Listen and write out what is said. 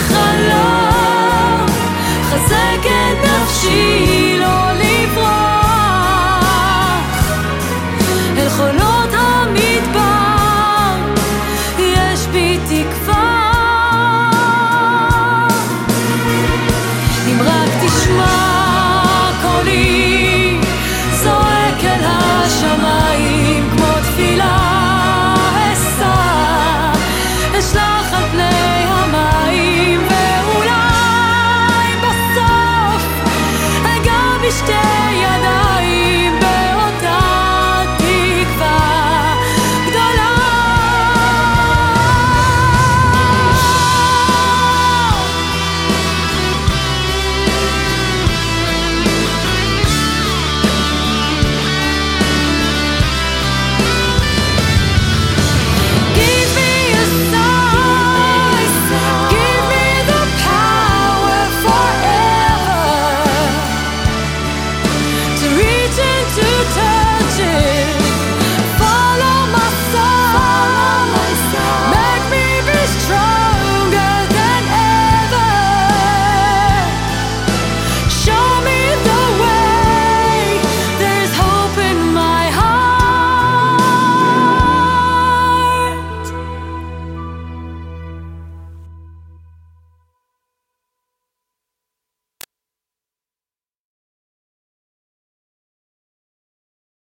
算了 stay.